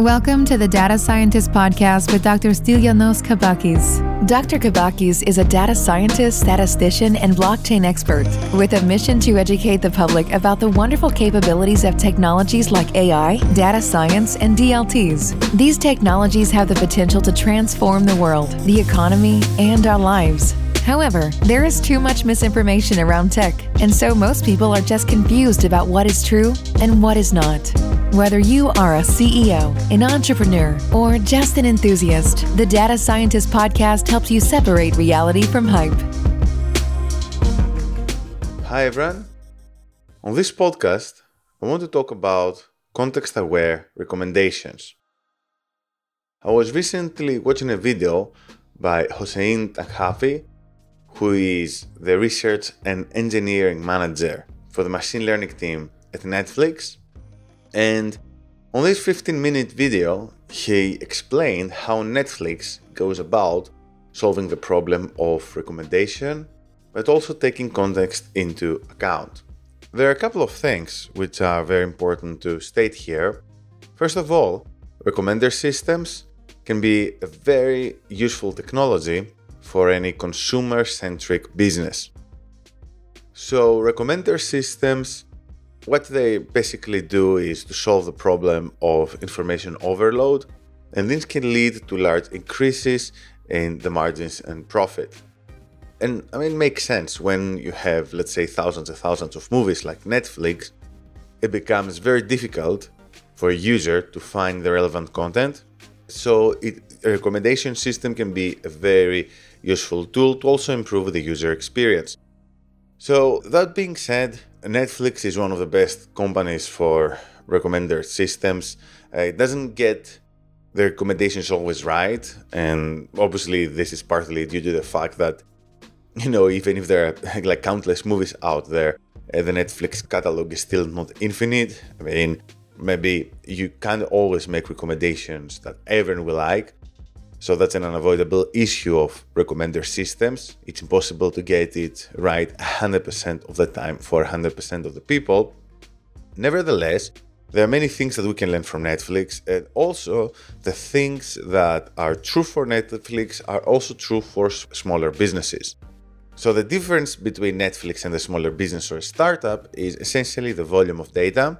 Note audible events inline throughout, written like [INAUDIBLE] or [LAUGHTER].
Welcome to the Data Scientist Podcast with Dr. Stylianos Kampakis. Dr. Kampakis is a data scientist, statistician, and blockchain expert with a mission to educate the public about the wonderful capabilities of technologies like AI, data science, and DLTs. These technologies have the potential to transform the world, the economy, and our lives. However, there is too much misinformation around tech, and so most people are just confused about what is true and what is not. Whether you are a CEO, an entrepreneur, or just an enthusiast, the Data Scientist podcast helps you separate reality from hype. Hi, everyone. On this podcast, I want to talk about context aware recommendations. I was recently watching a video by Hossein Taghavi who is the research and engineering manager for the machine learning team at Netflix. And on this 15 minute video, he explained how Netflix goes about solving the problem of recommendation, but also taking context into account. There are a couple of things which are very important to state here. First of all, recommender systems can be a very useful technology for any consumer centric business. So, recommender systems, what they basically do is to solve the problem of information overload, and this can lead to large increases in the margins and profit. And I mean, it makes sense when you have, let's say, thousands and thousands of movies like Netflix, it becomes very difficult for a user to find the relevant content. So, it, a recommendation system can be a very useful tool to also improve the user experience. So, that being said, Netflix is one of the best companies for recommender systems. Uh, it doesn't get the recommendations always right, and obviously, this is partly due to the fact that, you know, even if there are [LAUGHS] like countless movies out there, uh, the Netflix catalog is still not infinite. I mean, maybe you can't always make recommendations that everyone will like, so that's an unavoidable issue of recommender systems. It's impossible to get it right 100% of the time for 100% of the people. Nevertheless, there are many things that we can learn from Netflix, and also the things that are true for Netflix are also true for smaller businesses. So, the difference between Netflix and a smaller business or startup is essentially the volume of data,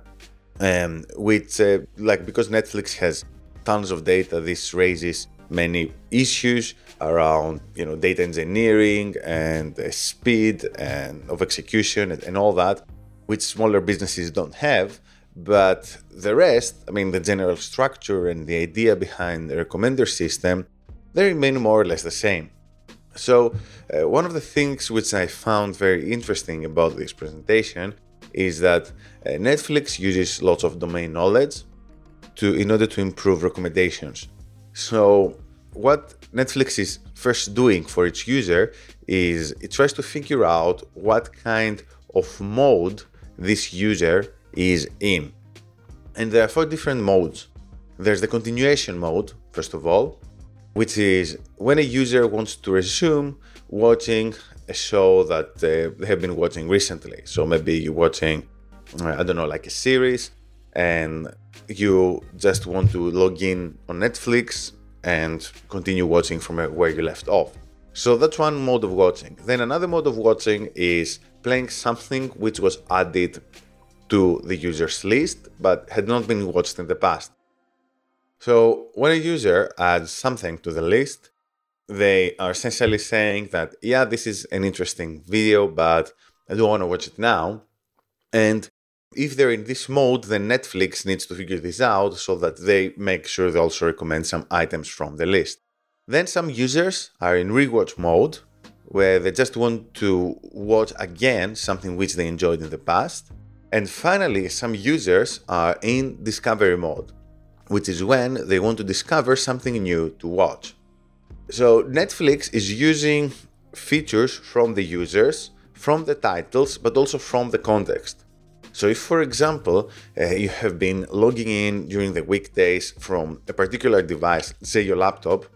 um, which, uh, like, because Netflix has tons of data, this raises many issues around you know data engineering and speed and of execution and, and all that which smaller businesses don't have. But the rest i mean the general structure and the idea behind the recommender system they remain more or less the same. So uh, one of the things which i found very interesting about this presentation is that uh, netflix uses lots of domain knowledge to in order to improve recommendations so, what Netflix is first doing for its user is it tries to figure out what kind of mode this user is in. And there are four different modes. There's the continuation mode, first of all, which is when a user wants to resume watching a show that uh, they have been watching recently. So maybe you're watching, I don't know, like a series, and you just want to log in on Netflix and continue watching from where you left off. So that's one mode of watching. Then another mode of watching is playing something which was added to the user's list but had not been watched in the past. So when a user adds something to the list, they are essentially saying that, yeah, this is an interesting video, but I don't want to watch it now. And if they're in this mode, then Netflix needs to figure this out so that they make sure they also recommend some items from the list. Then some users are in rewatch mode, where they just want to watch again something which they enjoyed in the past. And finally, some users are in discovery mode, which is when they want to discover something new to watch. So Netflix is using features from the users, from the titles, but also from the context. So, if for example, uh, you have been logging in during the weekdays from a particular device, say your laptop,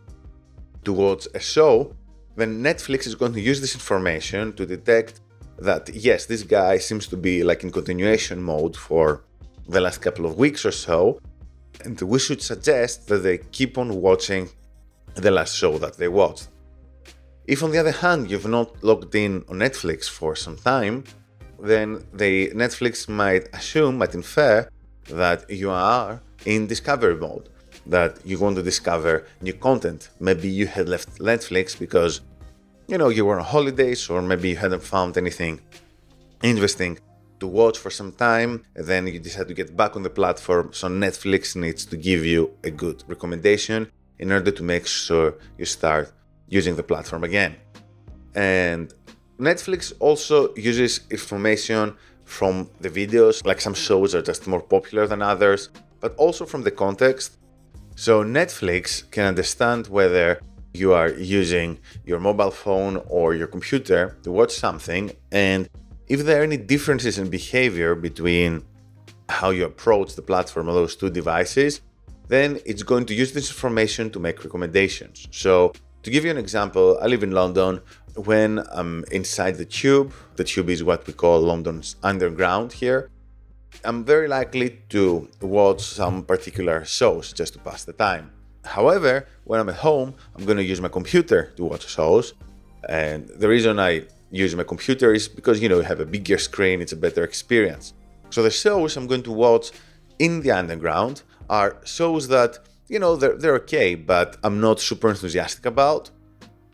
to watch a show, then Netflix is going to use this information to detect that yes, this guy seems to be like in continuation mode for the last couple of weeks or so. and we should suggest that they keep on watching the last show that they watched. If, on the other hand, you've not logged in on Netflix for some time, then the Netflix might assume, might infer that you are in discovery mode, that you want to discover new content. Maybe you had left Netflix because, you know, you were on holidays, or maybe you hadn't found anything interesting to watch for some time, and then you decide to get back on the platform. So Netflix needs to give you a good recommendation in order to make sure you start using the platform again. And Netflix also uses information from the videos, like some shows are just more popular than others, but also from the context. So Netflix can understand whether you are using your mobile phone or your computer to watch something and if there are any differences in behavior between how you approach the platform of those two devices, then it's going to use this information to make recommendations. So, to give you an example, I live in London. When I'm inside the tube, the tube is what we call London's underground here. I'm very likely to watch some particular shows just to pass the time. However, when I'm at home, I'm going to use my computer to watch shows. And the reason I use my computer is because, you know, you have a bigger screen, it's a better experience. So the shows I'm going to watch in the underground are shows that you know they're, they're okay but i'm not super enthusiastic about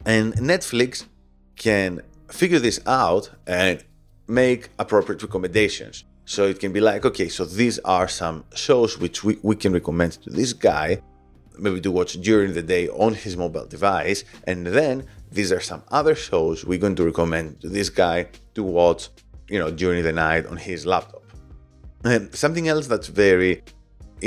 and netflix can figure this out and make appropriate recommendations. So it can be like okay so these are some shows which we, we can recommend to this guy maybe to watch during the day on his mobile device and then these are some other shows we're going to recommend to this guy to watch you know during the night on his laptop. And something else that's very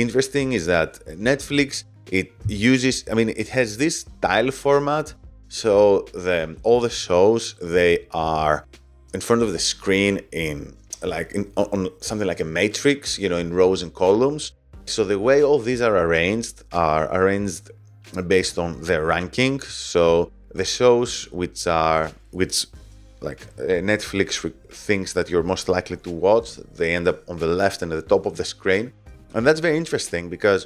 interesting is that Netflix it uses I mean it has this tile format so the all the shows they are in front of the screen in like in, on something like a matrix you know in rows and columns. So the way all these are arranged are arranged based on their ranking. So the shows which are which like uh, Netflix thinks that you're most likely to watch they end up on the left and at the top of the screen. And that's very interesting because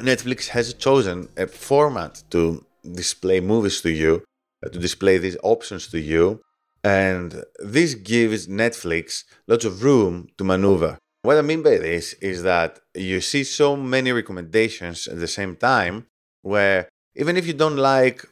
Netflix has chosen a format to display movies to you, uh, to display these options to you. And this gives Netflix lots of room to maneuver. What I mean by this is that you see so many recommendations at the same time where even if you don't like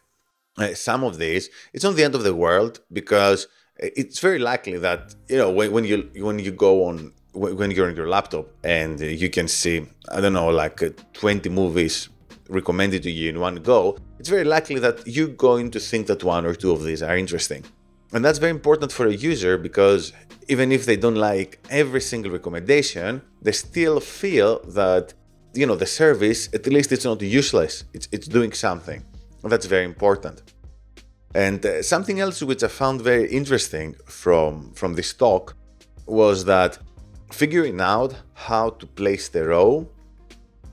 uh, some of these, it's not the end of the world because it's very likely that you know when, when you when you go on when you're on your laptop and you can see i don't know like uh, 20 movies recommended to you in one go it's very likely that you're going to think that one or two of these are interesting. And that's very important for a user because even if they don't like every single recommendation they still feel that you know the service at least it's not useless. It's, it's doing something. And that's very important. And uh, something else which i found very interesting from from this talk was that figuring out how to place the row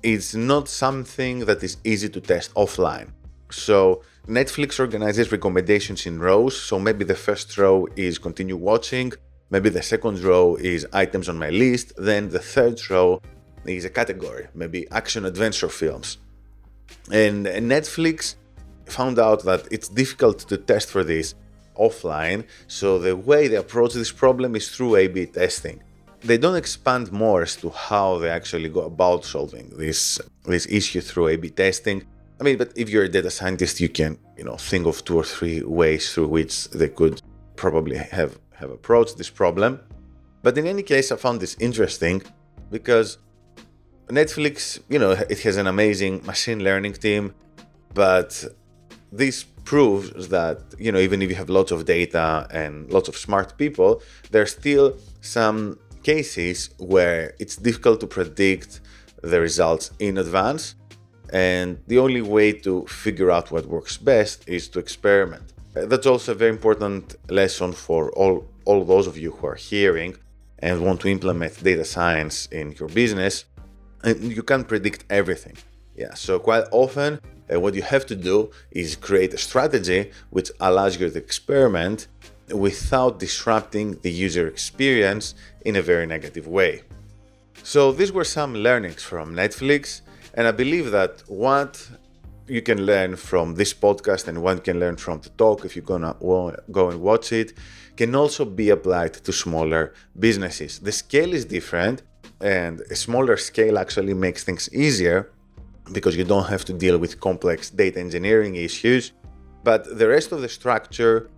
is not something that is easy to test offline. So Netflix organizes recommendations in rows. So maybe the first row is continue watching, maybe the second row is items on my list, then the third row is a category, maybe action adventure films. And Netflix found out that it's difficult to test for this offline. So the way they approach this problem is through A B testing they don't expand more as to how they actually go about solving this this issue through A/B testing. I mean, but if you're a data scientist, you can you know think of two or three ways through which they could probably have have approached this problem. But in any case, I found this interesting because Netflix, you know, it has an amazing machine learning team, but this proves that you know even if you have lots of data and lots of smart people, there's still some cases where it's difficult to predict the results in advance, and the only way to figure out what works best is to experiment. That's also a very important lesson for all, all those of you who are hearing and want to implement data science in your business. And you can't predict everything. Yeah, so quite often, uh, what you have to do is create a strategy which allows you to experiment without disrupting the user experience in a very negative way. So, these were some learnings from Netflix, And I believe that what you can learn from this podcast and one can learn from the talk if you're gonna go and watch it can also be applied to smaller businesses. The scale is different, and a smaller scale actually makes things easier because you don't have to deal with complex data engineering issues, but the rest of the structure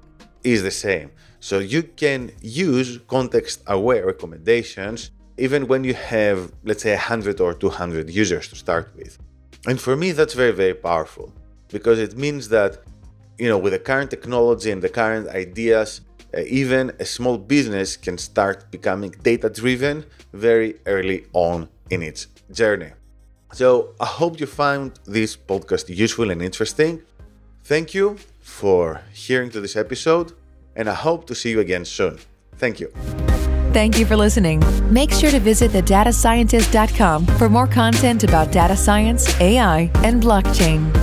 is the same. So you can use context aware recommendations even when you have, let's say, 100 or 200 users to start with. And for me, that's very, very powerful because it means that, you know, with the current technology and the current ideas, uh, even a small business can start becoming data driven very early on in its journey. So I hope you found this podcast useful and interesting. Thank you for hearing to this episode, and I hope to see you again soon. Thank you. Thank you for listening. Make sure to visit thedatascientist.com for more content about data science, AI, and blockchain.